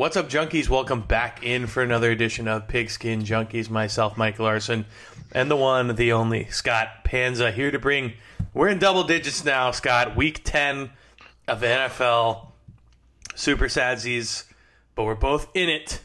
What's up, junkies? Welcome back in for another edition of Pigskin Junkies. Myself, Mike Larson, and the one, the only, Scott Panza, here to bring. We're in double digits now, Scott. Week 10 of the NFL. Super sadsies, but we're both in it.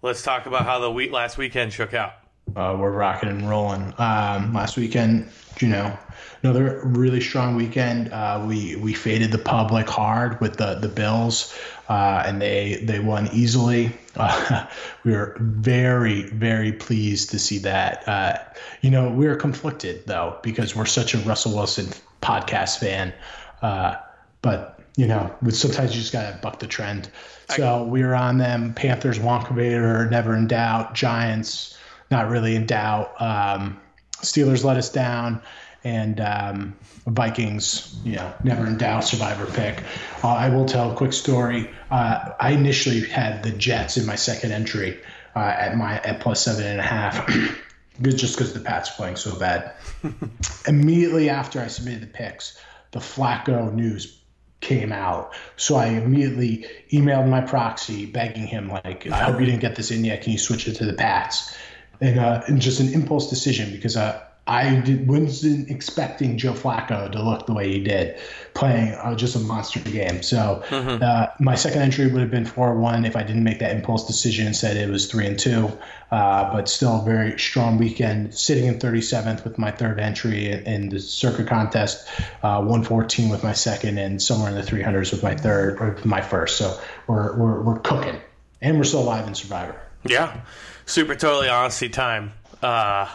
Let's talk about how the week last weekend shook out. Uh, we're rocking and rolling. Um, last weekend, you know, another really strong weekend. Uh, we we faded the public hard with the the Bills, uh, and they they won easily. Uh, we were very very pleased to see that. Uh, you know, we were conflicted though because we're such a Russell Wilson podcast fan, uh, but you know, sometimes you just gotta buck the trend. So we were on them. Panthers, Wonka Vader, never in doubt. Giants not really in doubt. Um, Steelers let us down, and um, Vikings, you know, never in doubt. Survivor pick. Uh, I will tell a quick story. Uh, I initially had the Jets in my second entry uh, at my at plus seven and a half. just because the Pats playing so bad. Immediately after I submitted the picks, the Flacco news came out. So I immediately emailed my proxy begging him, like, I hope you didn't get this in yet. Can you switch it to the Pats? and, uh, and just an impulse decision because uh, I did, wasn't expecting Joe Flacco to look the way he did, playing uh, just a monster game. So mm-hmm. uh, my second entry would have been four one if I didn't make that impulse decision and said it was three and two. Uh, but still a very strong weekend, sitting in 37th with my third entry in, the circuit contest, uh, 114 with my second, and somewhere in the 300s with my third or my first. So we're we're, we're cooking, and we're still alive in Survivor. Yeah super totally honesty time. Uh,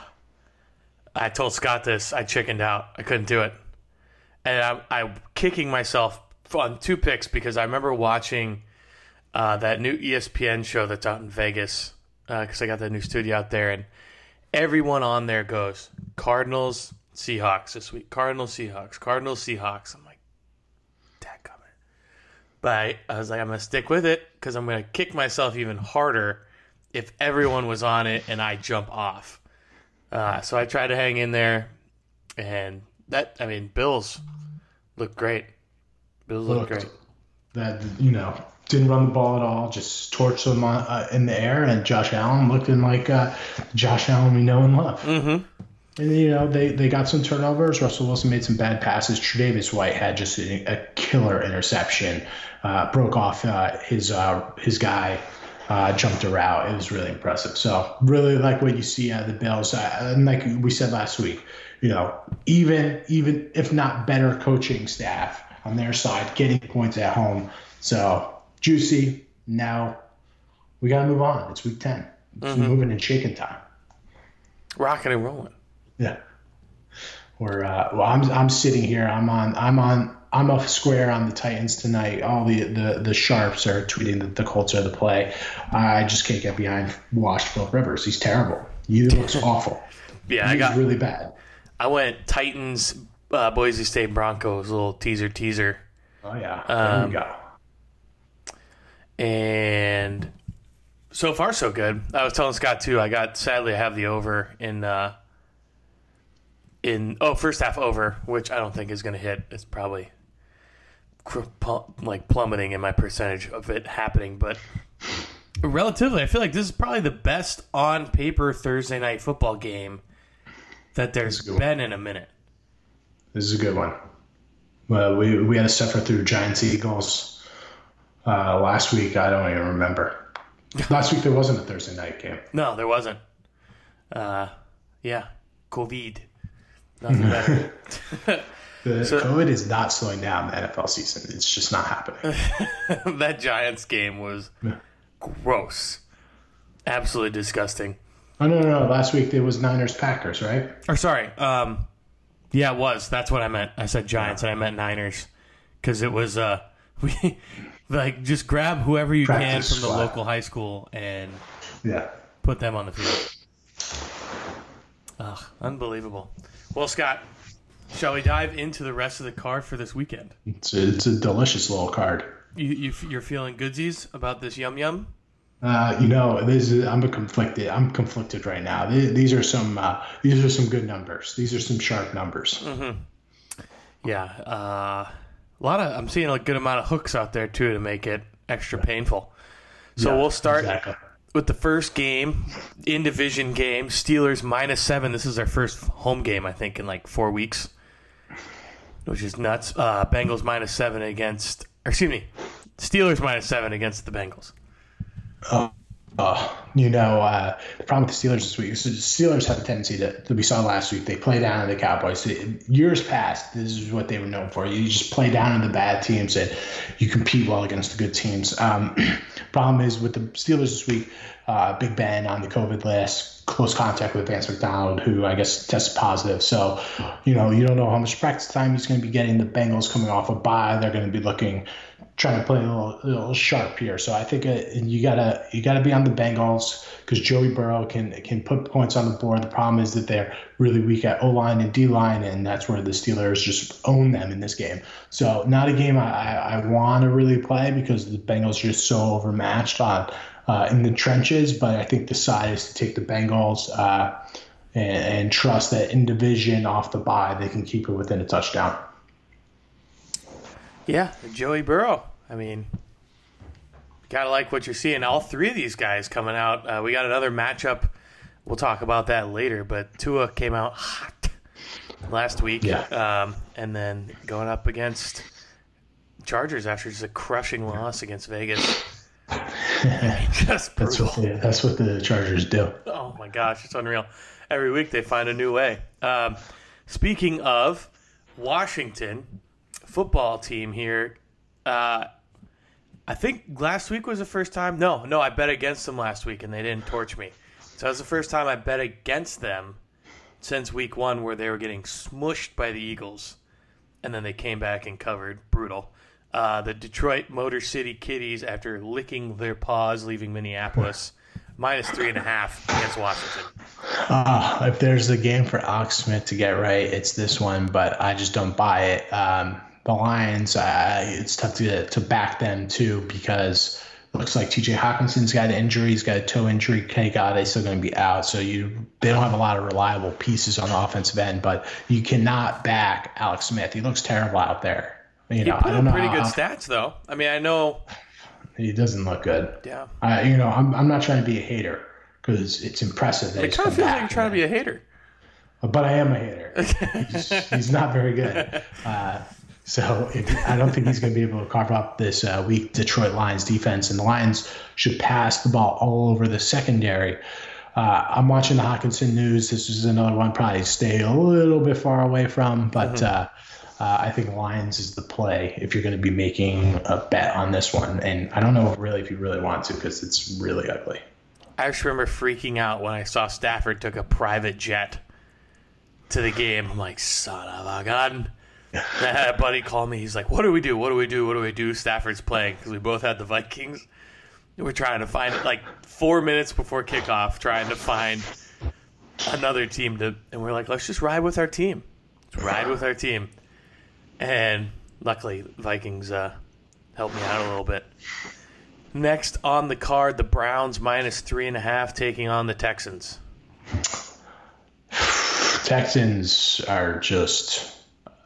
I told Scott this. I chickened out. I couldn't do it, and I'm, I'm kicking myself on two picks because I remember watching uh, that new ESPN show that's out in Vegas because uh, I got that new studio out there, and everyone on there goes Cardinals, Seahawks this week. Cardinals, Seahawks, Cardinals, Seahawks. I'm like, that coming. But I, was like, I'm gonna stick with it because I'm gonna kick myself even harder if everyone was on it and I jump off. Uh, so I tried to hang in there, and that I mean, Bills look great. Bills look great. That you know didn't run the ball at all, just torched them on, uh, in the air, and Josh Allen looking like uh, Josh Allen we know and love. Mm-hmm. And you know they, they got some turnovers. Russell Wilson made some bad passes. Tre'Davious White had just a, a killer interception, uh, broke off uh, his uh, his guy uh, jumped a route. It was really impressive. So really like what you see out of the Bills. Uh, and like we said last week, you know, even even if not better coaching staff on their side, getting points at home. So juicy. Now we got to move on. It's week ten. It's mm-hmm. moving and shaking time. Rocking and rolling. Yeah. We're uh, well. I'm I'm sitting here. I'm on. I'm on I'm a square on the Titans tonight. All the the, the sharps are tweeting that the Colts are the play. I just can't get behind washed Philip Rivers. He's terrible. He looks awful. Yeah, He's I got really bad. I went Titans, uh, Boise State Broncos, little teaser teaser. Oh yeah, there um, we go. And so far so good. I was telling Scott too. I got sadly I have the over in uh, in oh first half over, which I don't think is going to hit. It's probably like plummeting in my percentage of it happening, but relatively, I feel like this is probably the best on paper Thursday night football game that there's been in a minute. This is a good one. Well, we we had to suffer through Giants Eagles uh, last week. I don't even remember. last week there wasn't a Thursday night game. No, there wasn't. Uh, yeah, COVID. Nothing better. The so, COVID is not slowing down the NFL season. It's just not happening. that Giants game was yeah. gross. Absolutely disgusting. Oh no, no, no! Last week it was Niners Packers, right? Or sorry, um, yeah, it was. That's what I meant. I said Giants yeah. and I meant Niners because it was uh, we like just grab whoever you Practice can from the local high school and yeah, put them on the field. Ugh, unbelievable. Well, Scott, Shall we dive into the rest of the card for this weekend? It's a, it's a delicious little card. You, you you're feeling goodsies about this yum yum? Uh, you know, this is, I'm a conflicted. I'm conflicted right now. These are some. Uh, these are some good numbers. These are some sharp numbers. Mm-hmm. Yeah, uh, a lot of. I'm seeing a good amount of hooks out there too to make it extra painful. So Yeah, we'll start exactly. With the first game, in division game. Steelers minus seven. This is our first home game, I think, in like four weeks, which is nuts. Uh, Bengals minus seven against, excuse me, Steelers minus seven against the Bengals. Oh, you know, uh, the problem with the Steelers this week is the Steelers have a tendency to, that we saw last week. They play down on the Cowboys. Years past, this is what they were known for. You just play down on the bad teams and you compete well against the good teams. Um, problem is with the Steelers this week, uh, Big Ben on the COVID list, close contact with Vance McDonald, who I guess tested positive. So, you know, you don't know how much practice time he's going to be getting. The Bengals coming off a bye, they're going to be looking trying to play a little, a little sharp here. So I think uh, you gotta you gotta be on the Bengals because Joey Burrow can can put points on the board. The problem is that they're really weak at O line and D line, and that's where the Steelers just own them in this game. So not a game I, I, I want to really play because the Bengals are just so overmatched on uh, in the trenches. But I think the side is to take the Bengals. Uh, and, and trust that in division off the bye they can keep it within a touchdown. Yeah, Joey Burrow. I mean, gotta like what you're seeing. All three of these guys coming out. Uh, we got another matchup. We'll talk about that later. But Tua came out hot last week, Yeah. um, and then going up against Chargers after just a crushing loss against Vegas. just That's what the, that's what the Chargers do. Oh my gosh, it's unreal. Every week they find a new way. Um, speaking of Washington football team here, uh, I think last week was the first time. No, no, I bet against them last week and they didn't torch me. So that was the first time I bet against them since week one, where they were getting smushed by the Eagles, and then they came back and covered. Brutal. Uh, the Detroit Motor City Kitties, after licking their paws, leaving Minneapolis, minus three and a half against Washington. Uh, if there's a game for Alex Smith to get right, it's this one, but I just don't buy it. Um, the Lions, uh, it's tough to to back them too because it looks like T.J. Hockenson's got an injury, he's got a toe injury. Kenny Golladay still going to be out, so you they don't have a lot of reliable pieces on the offensive end. But you cannot back Alex Smith. He looks terrible out there. You He know, put I don't know. pretty good stats, though. I mean, I know. he doesn't look good. Yeah, Uh, you know, I'm, I'm not trying to be a hater because it's impressive. That it he's kind of feels like you're trying to be a hater. but I am a hater. he's, he's not very good. Uh, so if, I don't think he's going to be able to carve up this uh, weak Detroit Lions defense, and the Lions should pass the ball all over the secondary. Uh, I'm watching the Hockenson news. This is another one probably stay a little bit far away from, but uh, uh, I think Lions is the play if you're going to be making a bet on this one. And I don't know really if you really want to because it's really ugly. I just remember freaking out when I saw Stafford took a private jet to the game. I'm like, son of a gun. Buddy called me. He's like, "What do we do? What do we do? What do we do?" Stafford's playing because we both had the Vikings. We're trying to find like four minutes before kickoff, trying to find another team to, and we're like, "Let's just ride with our team. Let's ride with our team." And luckily, Vikings uh, helped me out a little bit. Next on the card, the Browns minus three and a half taking on the Texans. Texans are just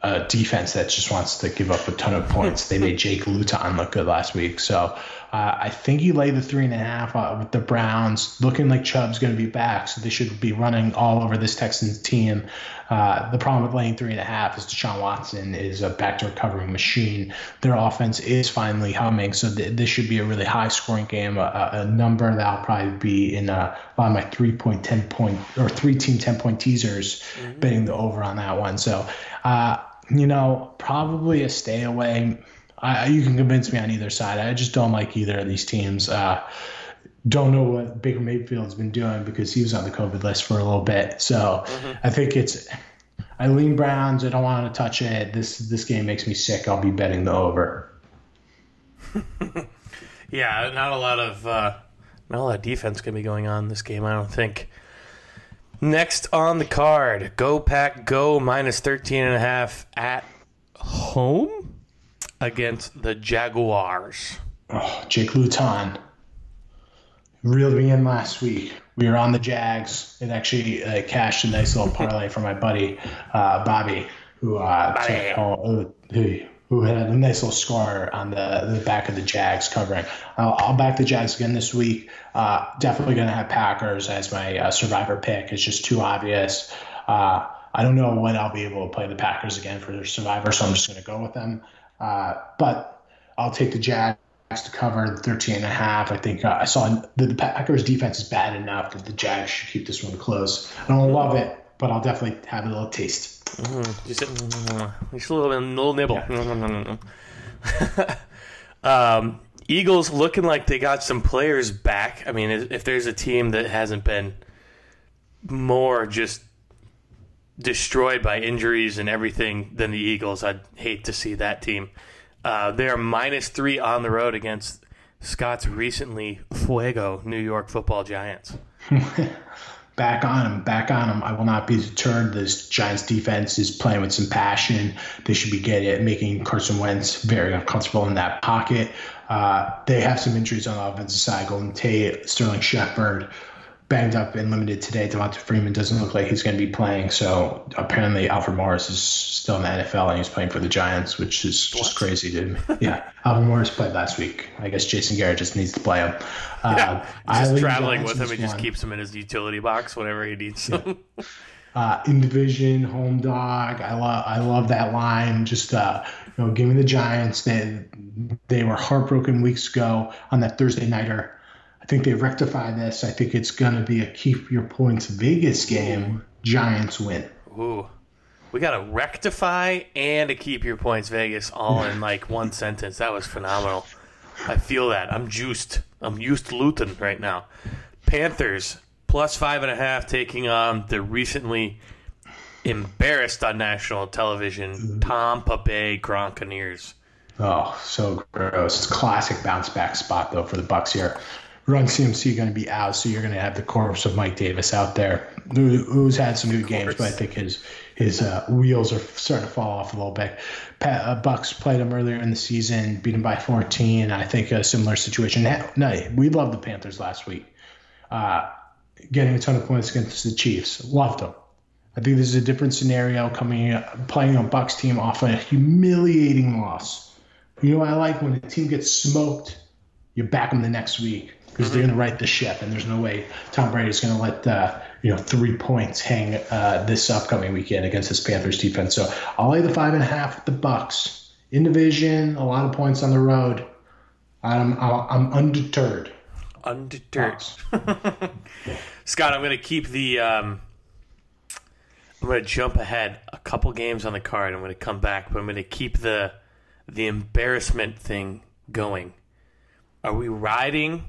a defense that just wants to give up a ton of points. they made Jake Luton look good last week, so uh, I think he laid the three and a half uh, with the Browns, looking like Chubb's going to be back, so they should be running all over this Texans team. Uh, the problem with laying three and a half is Deshaun Watson is a backdoor covering machine. Their offense is finally humming, so th- this should be a really high scoring game, a, a number that'll probably be in uh, a lot of my three point, 10 point, or three team 10 point teasers, betting the over on that one. So, uh, you know, probably a stay away. I, you can convince me on either side. I just don't like either of these teams. Uh, don't know what Baker Mayfield's been doing because he was on the COVID list for a little bit. So I think it's. I lean Browns. I don't want to touch it. This this game makes me sick. I'll be betting the over. Yeah, not a lot of uh, not a lot of defense to be going on this game. I don't think. Next on the card, Go Pack Go minus 13 and a half at home against the Jaguars. Oh, Jake Luton reeled me in last week. We were on the Jags. It actually uh, cashed a nice little parlay for my buddy uh, Bobby, who uh, took home, who who had a nice little score on the, the back of the Jags covering. I'll, I'll back the Jags again this week. Uh, definitely going to have Packers as my uh, survivor pick. It's just too obvious. Uh, I don't know when I'll be able to play the Packers again for their survivor, so I'm just going to go with them. Uh, but I'll take the Jags to cover 13 and a half. I think uh, I saw the, the Packers defense is bad enough that the Jags should keep this one close. I don't love it, but I'll definitely have a little taste. Mm, just, just a little, little nibble. um, Eagles looking like they got some players back. I mean, if there's a team that hasn't been more just destroyed by injuries and everything than the Eagles, I'd hate to see that team. Uh, they are minus three on the road against Scott's recently Fuego New York Football Giants. back on him, back on him. I will not be deterred. This Giants defense is playing with some passion. They should be getting it, making Carson Wentz very uncomfortable in that pocket. Uh, they have some injuries on the offensive side. Golden Tate, Sterling Shepard, banged up and limited today. Devonta Freeman doesn't look like he's going to be playing. So apparently Alfred Morris is still in the NFL and he's playing for the Giants, which is just crazy to me. yeah, Alfred Morris played last week. I guess Jason Garrett just needs to play him. Uh, yeah, just traveling with him. He just keeps him in his utility box whenever he needs yeah. uh, in division, home dog. I love I love that line. Just uh, you know, give me the Giants. They they were heartbroken weeks ago on that Thursday nighter think they rectify this. I think it's going to be a keep your points Vegas game. Giants win. Ooh. We got to rectify and a keep your points Vegas all in like one sentence. That was phenomenal. I feel that. I'm juiced. I'm used to Luton right now. Panthers plus five and a half taking on the recently embarrassed on national television mm-hmm. Tampa Bay Gronkaneers. Oh, so gross. It's a classic bounce back spot though for the Bucks here. Run CMC going to be out, so you're going to have the corpse of Mike Davis out there, who, who's had some good games, but I think his his uh, wheels are starting to fall off a little bit. Pat, uh, Bucks played him earlier in the season, beat him by 14. I think a similar situation. No, we loved the Panthers last week, uh, getting a ton of points against the Chiefs. Loved them. I think this is a different scenario coming playing a Bucks team off a humiliating loss. You know, I like when a team gets smoked, you back them the next week because they're going to right the ship, and there's no way Tom Brady's going to let uh, you know three points hang uh, this upcoming weekend against this Panthers defense. So I'll lay the five and a half with the Bucks in division. A lot of points on the road. I'm I'm undeterred. Undeterred. Scott, I'm going to keep the. Um, I'm going to jump ahead a couple games on the card. I'm going to come back, but I'm going to keep the the embarrassment thing going. Are we riding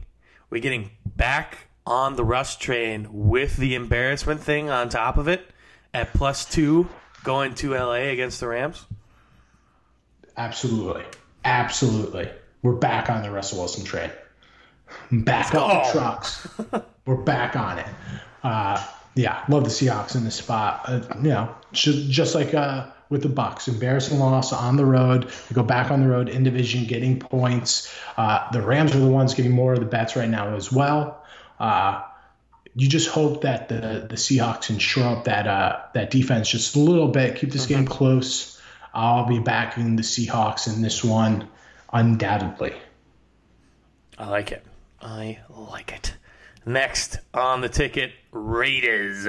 we getting back on the Russ train with the embarrassment thing on top of it at plus two going to LA against the Rams? Absolutely. Absolutely. We're back on the Russell Wilson train. Back on the trucks. We're back on it. Uh, yeah, love the Seahawks in this spot. Uh, you know, just, just like uh, with the Bucks. Embarrassing loss on the road. They go back on the road in division, getting points. Uh, the Rams are the ones getting more of the bets right now as well. Uh, you just hope that the the Seahawks can shore up that uh, that defense just a little bit, keep this game close. I'll be backing the Seahawks in this one, undoubtedly. I like it. I like it. Next on the ticket, Raiders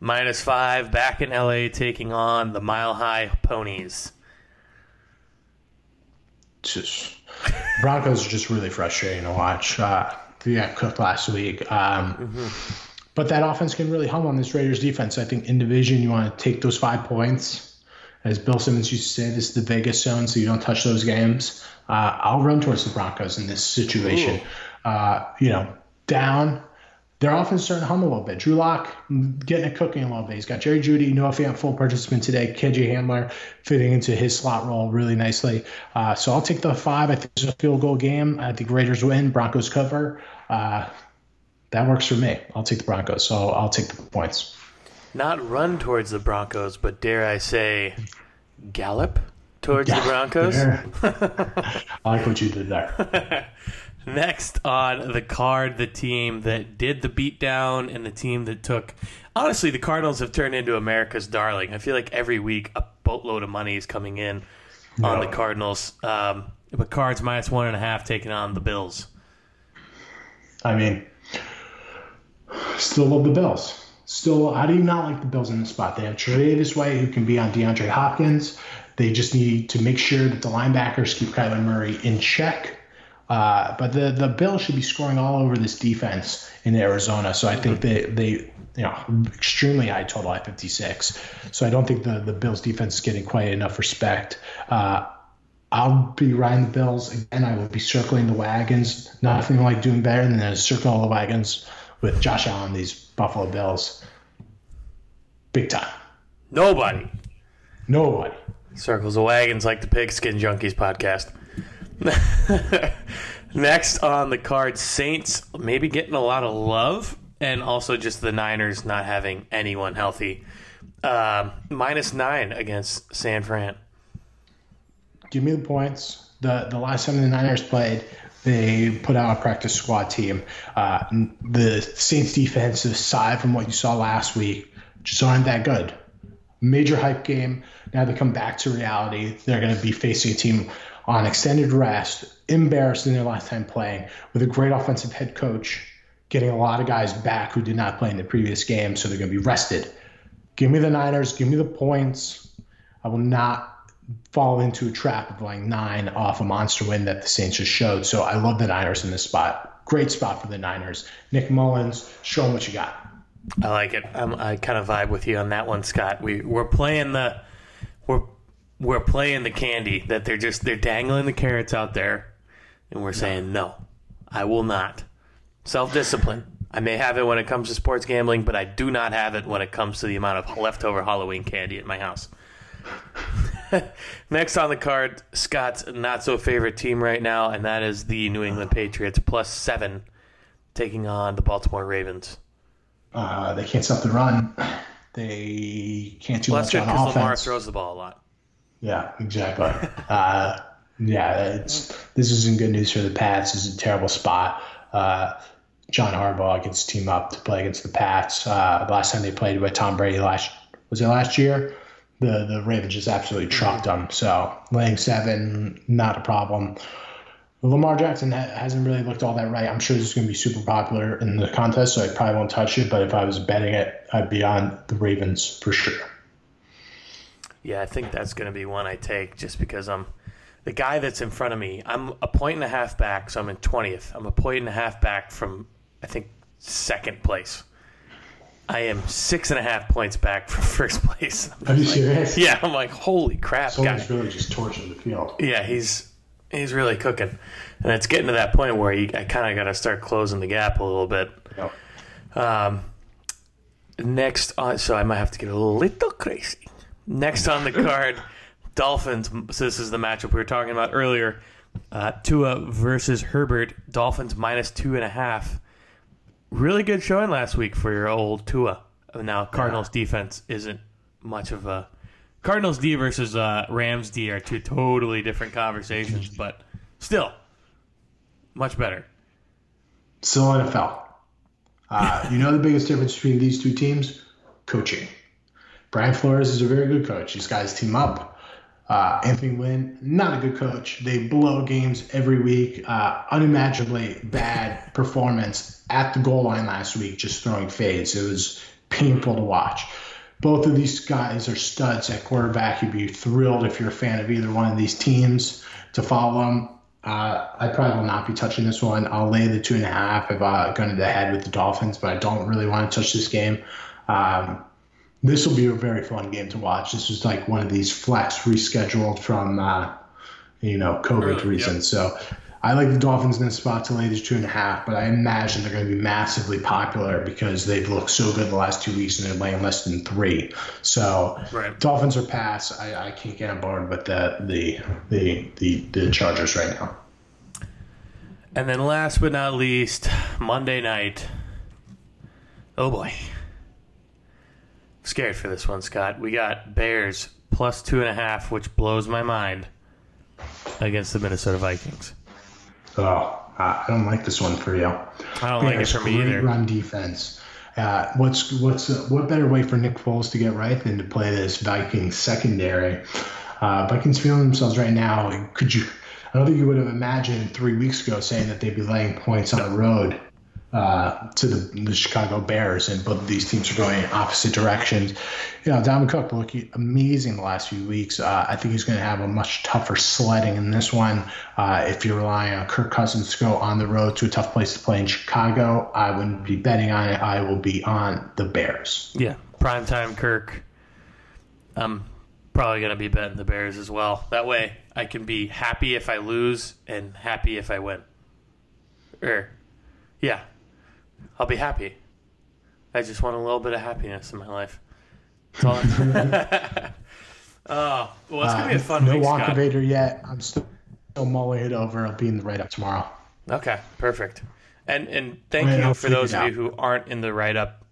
minus five back in LA taking on the Mile High Ponies. Just Broncos are just really frustrating to watch. Uh, they got cooked last week. Um, mm-hmm. But that offense can really hum on this Raiders defense. I think in division, you want to take those five points. As Bill Simmons used to say, this is the Vegas zone, so you don't touch those games. Uh, I'll run towards the Broncos in this situation. Uh, you know, down their offense starting to hum a little bit. Drew Lock getting it cooking a little bit. He's got Jerry Jeudy, Noah Fant, full participant today. KJ Hamler fitting into his slot role really nicely. Uh, so I'll take the five. I think it's a field goal game. I think Raiders win, Broncos cover. Uh, that works for me. I'll take the Broncos. So I'll take the points. Not run towards the Broncos, but dare I say, gallop towards yeah, the Broncos. I like what you did there. Next on the card, the team that did the beatdown and the team that took. Honestly, the Cardinals have turned into America's darling. I feel like every week a boatload of money is coming in on No. the Cardinals. Um, but Cards minus one and a half taking on the Bills. I mean, still love the Bills. Still, how do you not like the Bills in this spot? They have Tre'Davious White, who can be on DeAndre Hopkins. They just need to make sure that the linebackers keep Kyler Murray in check. Uh, but the the Bills should be scoring all over this defense in Arizona. So I think they they you know extremely high total at 56. So I don't think the the Bills defense is getting quite enough respect. Uh, I'll be riding the Bills again. I will be circling the wagons. Nothing like doing better than circling all the wagons with Josh Allen. These Buffalo Bills, big time. Nobody Nobody. circles the wagons like the Pigskin Junkies podcast. Next on the card, Saints maybe getting a lot of love, and also just the Niners not having anyone healthy. Um, minus nine against San Fran. Give me the points. The the last time the Niners played, they put out a practice squad team. Uh, the Saints defense, aside from what you saw last week, just aren't that good. Major hype game. Now they come back to reality. They're going to be facing a team on extended rest, embarrassed in their last time playing, with a great offensive head coach, getting a lot of guys back who did not play in the previous game, so they're going to be rested. Give me the Niners. Give me the points. I will not fall into a trap of like nine off a monster win that the Saints just showed. So I love the Niners in this spot. Great spot for the Niners. Nick Mullens, show them what you got. I like it. I'm, I kind of vibe with you on that one, Scott. We we're playing the we're we're playing the candy that they're just they're dangling the carrots out there, and we're saying no, I will not. Self discipline. I may have it when it comes to sports gambling, but I do not have it when it comes to the amount of leftover Halloween candy at my house. Next on the card, Scott's not so favorite team right now, and that is the New England Patriots plus seven, taking on the Baltimore Ravens. Uh, they can't stop the run. They can't do that's much on because Lamar offense. throws the ball a lot. Yeah, exactly. uh, yeah, it's, this isn't good news for the Pats. This is a terrible spot. Uh, John Harbaugh gets team up to play against the Pats. Uh, last time they played with Tom Brady last was it last year? The the Ravens just absolutely trucked them. So laying seven, not a problem. Lamar Jackson ha- hasn't really looked all that right. I'm sure this is going to be super popular in the contest, so I probably won't touch it. But if I was betting it, I'd be on the Ravens for sure. Yeah, I think that's going to be one I take just because I'm the guy that's in front of me. I'm a point and a half back, so I'm in 20th. I'm a point and a half back from, I think, second place. I am six and a half points back from first place. Are you serious? Yeah, I'm like, holy crap, guy. Someone's really just torching the field. Yeah, he's he's really cooking, and it's getting to that point where you, I kind of got to start closing the gap a little bit. Yep. Um, next on, so I might have to get a little crazy. Next on the card, Dolphins. So this is the matchup we were talking about earlier. Uh, Tua versus Herbert. Dolphins minus two and a half. Really good showing last week for your old Tua. Now Cardinals defense isn't much of a. Cardinals D versus uh, Rams D are two totally different conversations, but still much better. Still NFL. Uh, you know the biggest difference between these two teams? Coaching. Brian Flores is a very good coach. These guys team up. Uh, Anthony Lynn, not a good coach. They blow games every week. Uh, unimaginably bad performance at the goal line last week, just throwing fades. It was painful to watch. Both of these guys are studs at quarterback. You'd be thrilled if you're a fan of either one of these teams to follow them. Uh, I probably will not be touching this one. I'll lay the two and a half if I go to the head with the Dolphins, but I don't really want to touch this game. Um, this will be a very fun game to watch. This is like one of these flex rescheduled from, uh, you know, COVID Really? Yep. reasons. So I like the Dolphins in this spot to lay the two and a half, but I imagine they're going to be massively popular because they've looked so good the last two weeks and they're laying less than three. So Right. Dolphins are pass. I, I can't get on board with the the the the, the Chargers right now. And then last but not least, Monday night. Oh boy. Scared for this one, Scott. We got Bears plus two and a half, which blows my mind, against the Minnesota Vikings. Oh, I don't like this one for you. I don't like it Bears, for me either. Run defense. Uh, what's what's uh, what better way for Nick Foles to get right than to play this Vikings secondary? Uh, Vikings feeling themselves right now. Could you? I don't think you would have imagined three weeks ago saying that they'd be laying points on the road uh, to the, the, Chicago Bears, and both of these teams are going in opposite directions. You know, Dalvin Cook looking amazing the last few weeks. Uh, I think he's going to have a much tougher sledding in this one. Uh, if you're relying on Kirk Cousins to go on the road to a tough place to play in Chicago, I wouldn't be betting on it. I will be on the Bears. Yeah, primetime Kirk. I'm probably going to be betting the Bears as well. That way, I can be happy if I lose and happy if I win. Or, yeah, I'll be happy. I just want a little bit of happiness in my life. oh, well, it's gonna be a fun uh, week. No. Vader yet. I'm still, still mulling it over. I'll be in the write up tomorrow. Okay, perfect. And and thank you for those of you who aren't in the write up.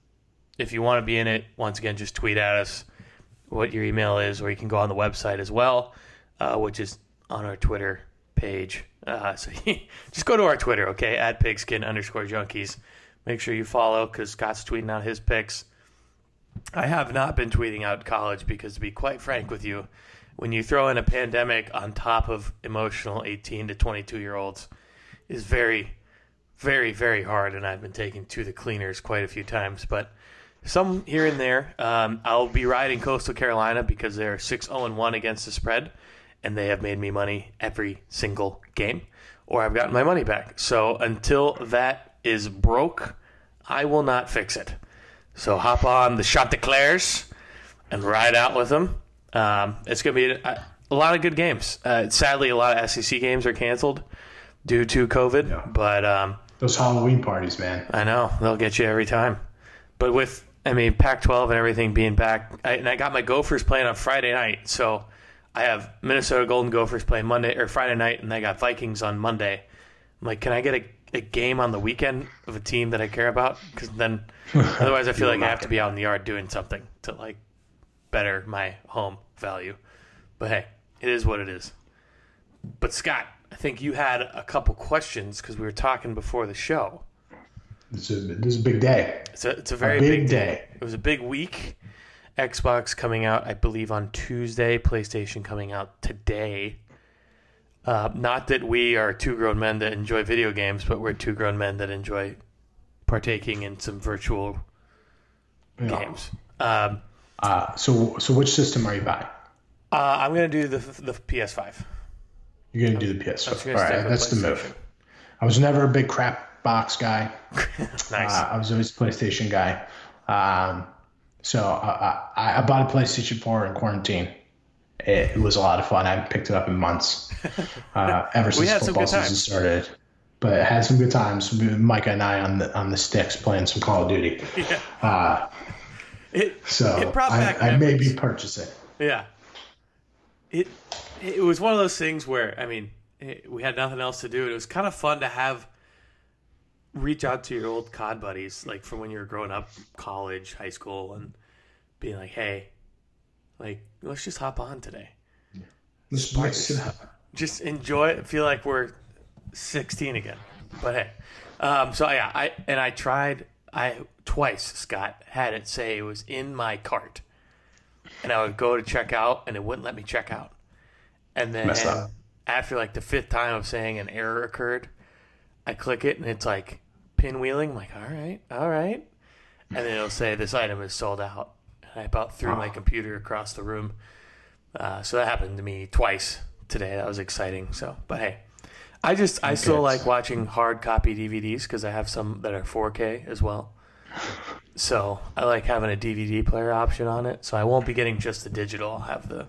If you want to be in it, once again, just tweet at us what your email is, or you can go on the website as well, uh, which is on our Twitter page. Uh, so just go to our Twitter, okay, at pigskin underscore junkies. Make sure you follow because Scott's tweeting out his picks. I have not been tweeting out college because, to be quite frank with you, when you throw in a pandemic on top of emotional 18 to 22 year olds, is very, very, very hard. And I've been taken to the cleaners quite a few times, but some here and there. Um, I'll be riding Coastal Carolina because they're 6 0 1 against the spread, and they have made me money every single game, or I've gotten my money back. So until that is broke, I will not fix it. So hop on the Chanticleers and ride out with them. Um, it's going to be a, a, lot of good games. Uh, sadly, a lot of SEC games are canceled due to COVID, yeah. but um, those Halloween parties, man. I know they'll get you every time. But with I mean Pac-12 and everything being back, I, and I got my Gophers playing on Friday night, so I have Minnesota Golden Gophers playing Monday or Friday night, and I got Vikings on Monday. I'm like, can I get a a game on the weekend of a team that I care about because then otherwise I feel like I have to be out in the yard doing something to like better my home value. But hey, it is what it is. But Scott, I think you had a couple questions because we were talking before the show. It's a, this is a big day. It's a, it's a very a big, big day. day. It was a big week. Xbox coming out, I believe, on Tuesday. PlayStation coming out today. Uh, not that we are two grown men that enjoy video games, but we're two grown men that enjoy partaking in some virtual yeah. games. Um, uh, so, so which system are you buying? Uh, I'm going to do the the PS5. You're going to do the PS5. All right, that's the move. I was never a big crap box guy. nice. Uh, I was always a PlayStation guy. Um, so I, I, I bought a PlayStation 4 in quarantine it was a lot of fun. I haven't picked it up in months, uh, ever since football season started. But it had some good times. Micah and I on the on the sticks playing some Call of Duty. Yeah. Uh, it so it brought back I, I may be purchasing. Yeah. It it was one of those things where I mean it, we had nothing else to do. It was kind of fun to have reach out to your old COD buddies, like from when you were growing up, college, high school, and being like, "Hey, like, let's just hop on today. Yeah. Just enjoy it. Feel like we're 16 again. But hey, um, so yeah, I and I tried. I twice Scott had it say it was in my cart, and I would go to check out, and it wouldn't let me check out. And then after like the fifth time of saying an error occurred, I click it, and it's like pinwheeling. I'm like, all right, all right, and then it'll say this item is sold out. I about threw my computer across the room. Uh, so that happened to me twice today. That was exciting. So, but hey, I just I still like watching hard copy DVDs because I have some that are 4K as well. So I like having a DVD player option on it. So I won't be getting just the digital. I'll have the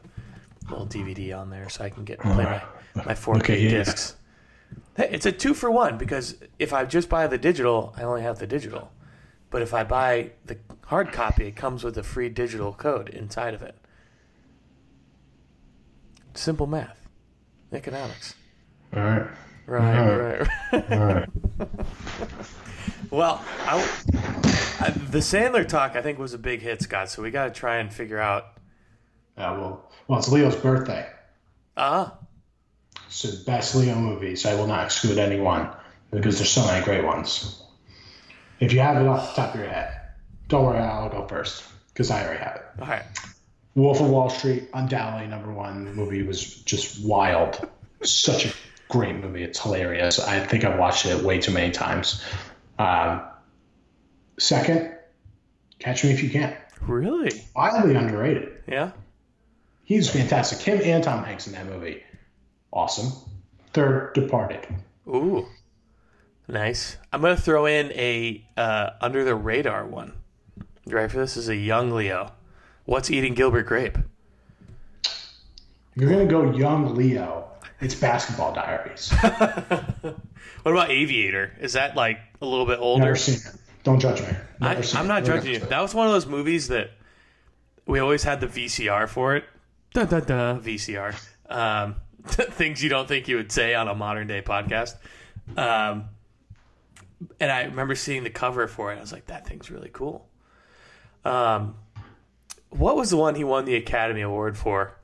little DVD on there so I can get play my my 4K okay, yeah. discs. Hey, it's a two for one because if I just buy the digital, I only have the digital. But if I buy the hard copy, it comes with a free digital code inside of it. Simple math, economics. All right. Right, All right, right. All right. well, I, I, the Sandler talk I think was a big hit, Scott. So we got to try and figure out. Yeah, well, well, it's Leo's birthday. Ah. Uh-huh. So best Leo movie. So I will not exclude anyone because there's so many great ones. If you have it off the top of your head, don't worry, I'll go first because I already have it. All right. Wolf of Wall Street, undoubtedly number one. The movie was just wild. Such a great movie. It's hilarious. I think I've watched it way too many times. Um, second, Catch Me If You Can. Really? Wildly underrated. Yeah. He's fantastic. Him and Tom Hanks in that movie. Awesome. Third, Departed. Ooh. Nice. I'm gonna throw in a uh, under the radar one. You ready for this? This is a young Leo. What's eating Gilbert Grape? You're gonna go young Leo, it's Basketball Diaries. What about Aviator? Is that like a little bit older? Never seen it. Don't judge me. Never I, I'm it. not Never judging you. That was one of those movies that we always had the VCR for it. Da da da VCR. Um, things you don't think you would say on a modern day podcast. Um, and I remember seeing the cover for it. I was like, that thing's really cool. Um, what was the one he won the Academy Award for?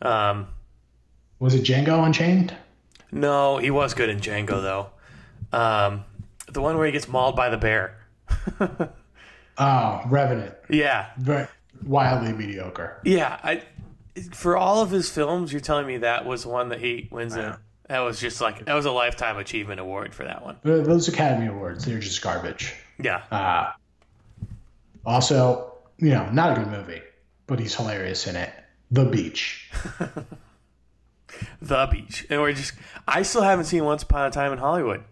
Um, Was it Django Unchained? no, he was good in Django though. Um, the one where he gets mauled by the bear. Oh, Revenant. Yeah, Very wildly mediocre. Yeah, I for all of his films, you're telling me that was one that he wins in. That was just like that was a lifetime achievement award for that one. Those Academy Awards, they're just garbage. Yeah, Uh, also, you know, not a good movie, but he's hilarious in it. The Beach. The Beach, and we're just. I still haven't seen Once Upon a Time in Hollywood.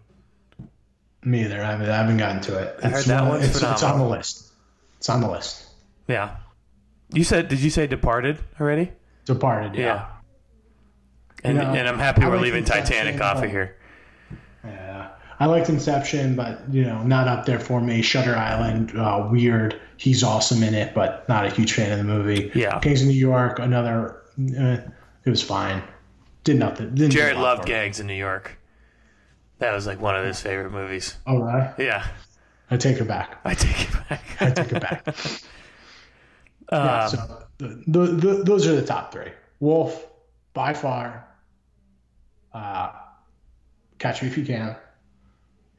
Me either. I haven't, I haven't gotten to it. I heard that one- it's, it's on the list. It's on the list. Yeah, you said. Did you say Departed already? Departed. Yeah. And You know, and I'm happy I we're leaving Inception, Titanic off but- of here. Yeah. I liked Inception, but you know, not up there for me. Shutter Island, uh, weird. He's awesome in it, but not a huge fan of the movie. Yeah. Gangs of New York, another. Uh, it was fine. Did nothing. Didn't Jared loved. Gangs in New York. That was like one of his favorite movies. Oh, right. Yeah, I take it back. I take it back. I take it back. yeah, Um, so the, the, the, those are the top three. Wolf, by far. Uh, Catch Me If You Can,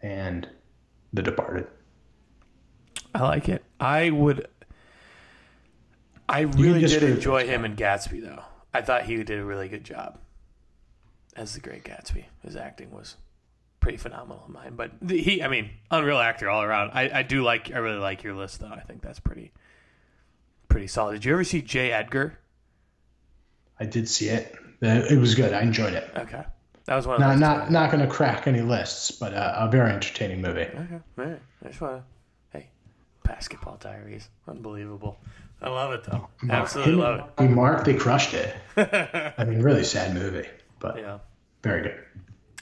and The Departed. I like it. I would. I really did enjoy him in Gatsby, though. I thought he did a really good job as the Great Gatsby. His acting was pretty phenomenal in mine. But he, I mean, unreal actor all around. I, I do like. I really like your list, though. I think that's pretty, pretty solid. Did you ever see J. Edgar? I did see it. It was good. I enjoyed it. Okay, that was one. Of Not not not going to crack any lists, but uh, a very entertaining movie. Okay, all right. I just want to. Hey, Basketball Diaries, unbelievable. I love it though. Absolutely Him love it. Mark, they crushed it. I mean, really sad movie, but Yeah. very good.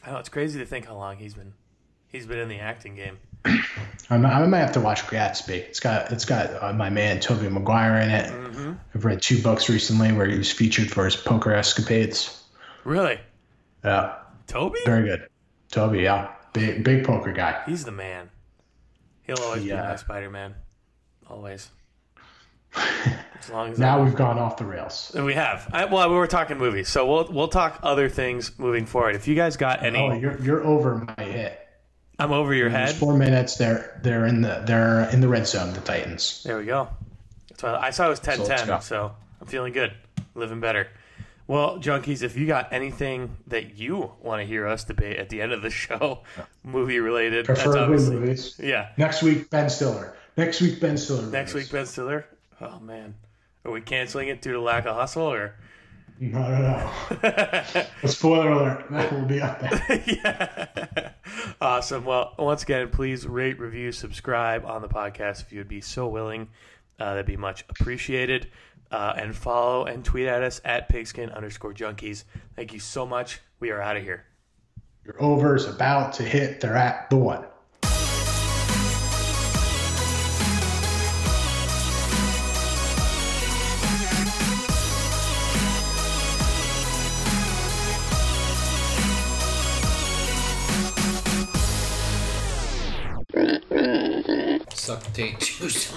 I know it's crazy to think how long he's been he's been in the acting game. I might, I might have to watch Gatsby. It's got it's got uh, my man Tobey Maguire in it. Mm-hmm. I've read two books recently where he was featured for his poker escapades. Really, Yeah, Tobey? very good. Tobey, yeah, big big poker guy. He's the man. He'll always be my Spider Man. Always. As long as Now we've gone off the rails. we have. I, well, we were talking movies, so we'll we'll talk other things moving forward. If you guys got any, Oh, you're you're over my hit. I'm over your There's head. four minutes. They're they're in the they're in the red zone. The Titans. There we go. That's why I saw it was 10 So let's 10, go. so I'm feeling good. Living better. Well, junkies, if you got anything that you want to hear us debate at the end of the show, movie related, that's Preferably movies. Yeah. Next week, Ben Stiller. Next week, Ben Stiller. Next movies. week, Ben Stiller. Oh, man. Are we canceling it due to lack of hustle or? No, no, no. Spoiler alert. That will be up there. yeah. Awesome. Well, once again, please rate, review, subscribe on the podcast if you would be so willing. Uh, that'd be much appreciated. Uh, and follow and tweet at us at pigskin underscore junkies. Thank you so much. We are out of here. Your over is about to hit. They're at the one. Suck tape juice.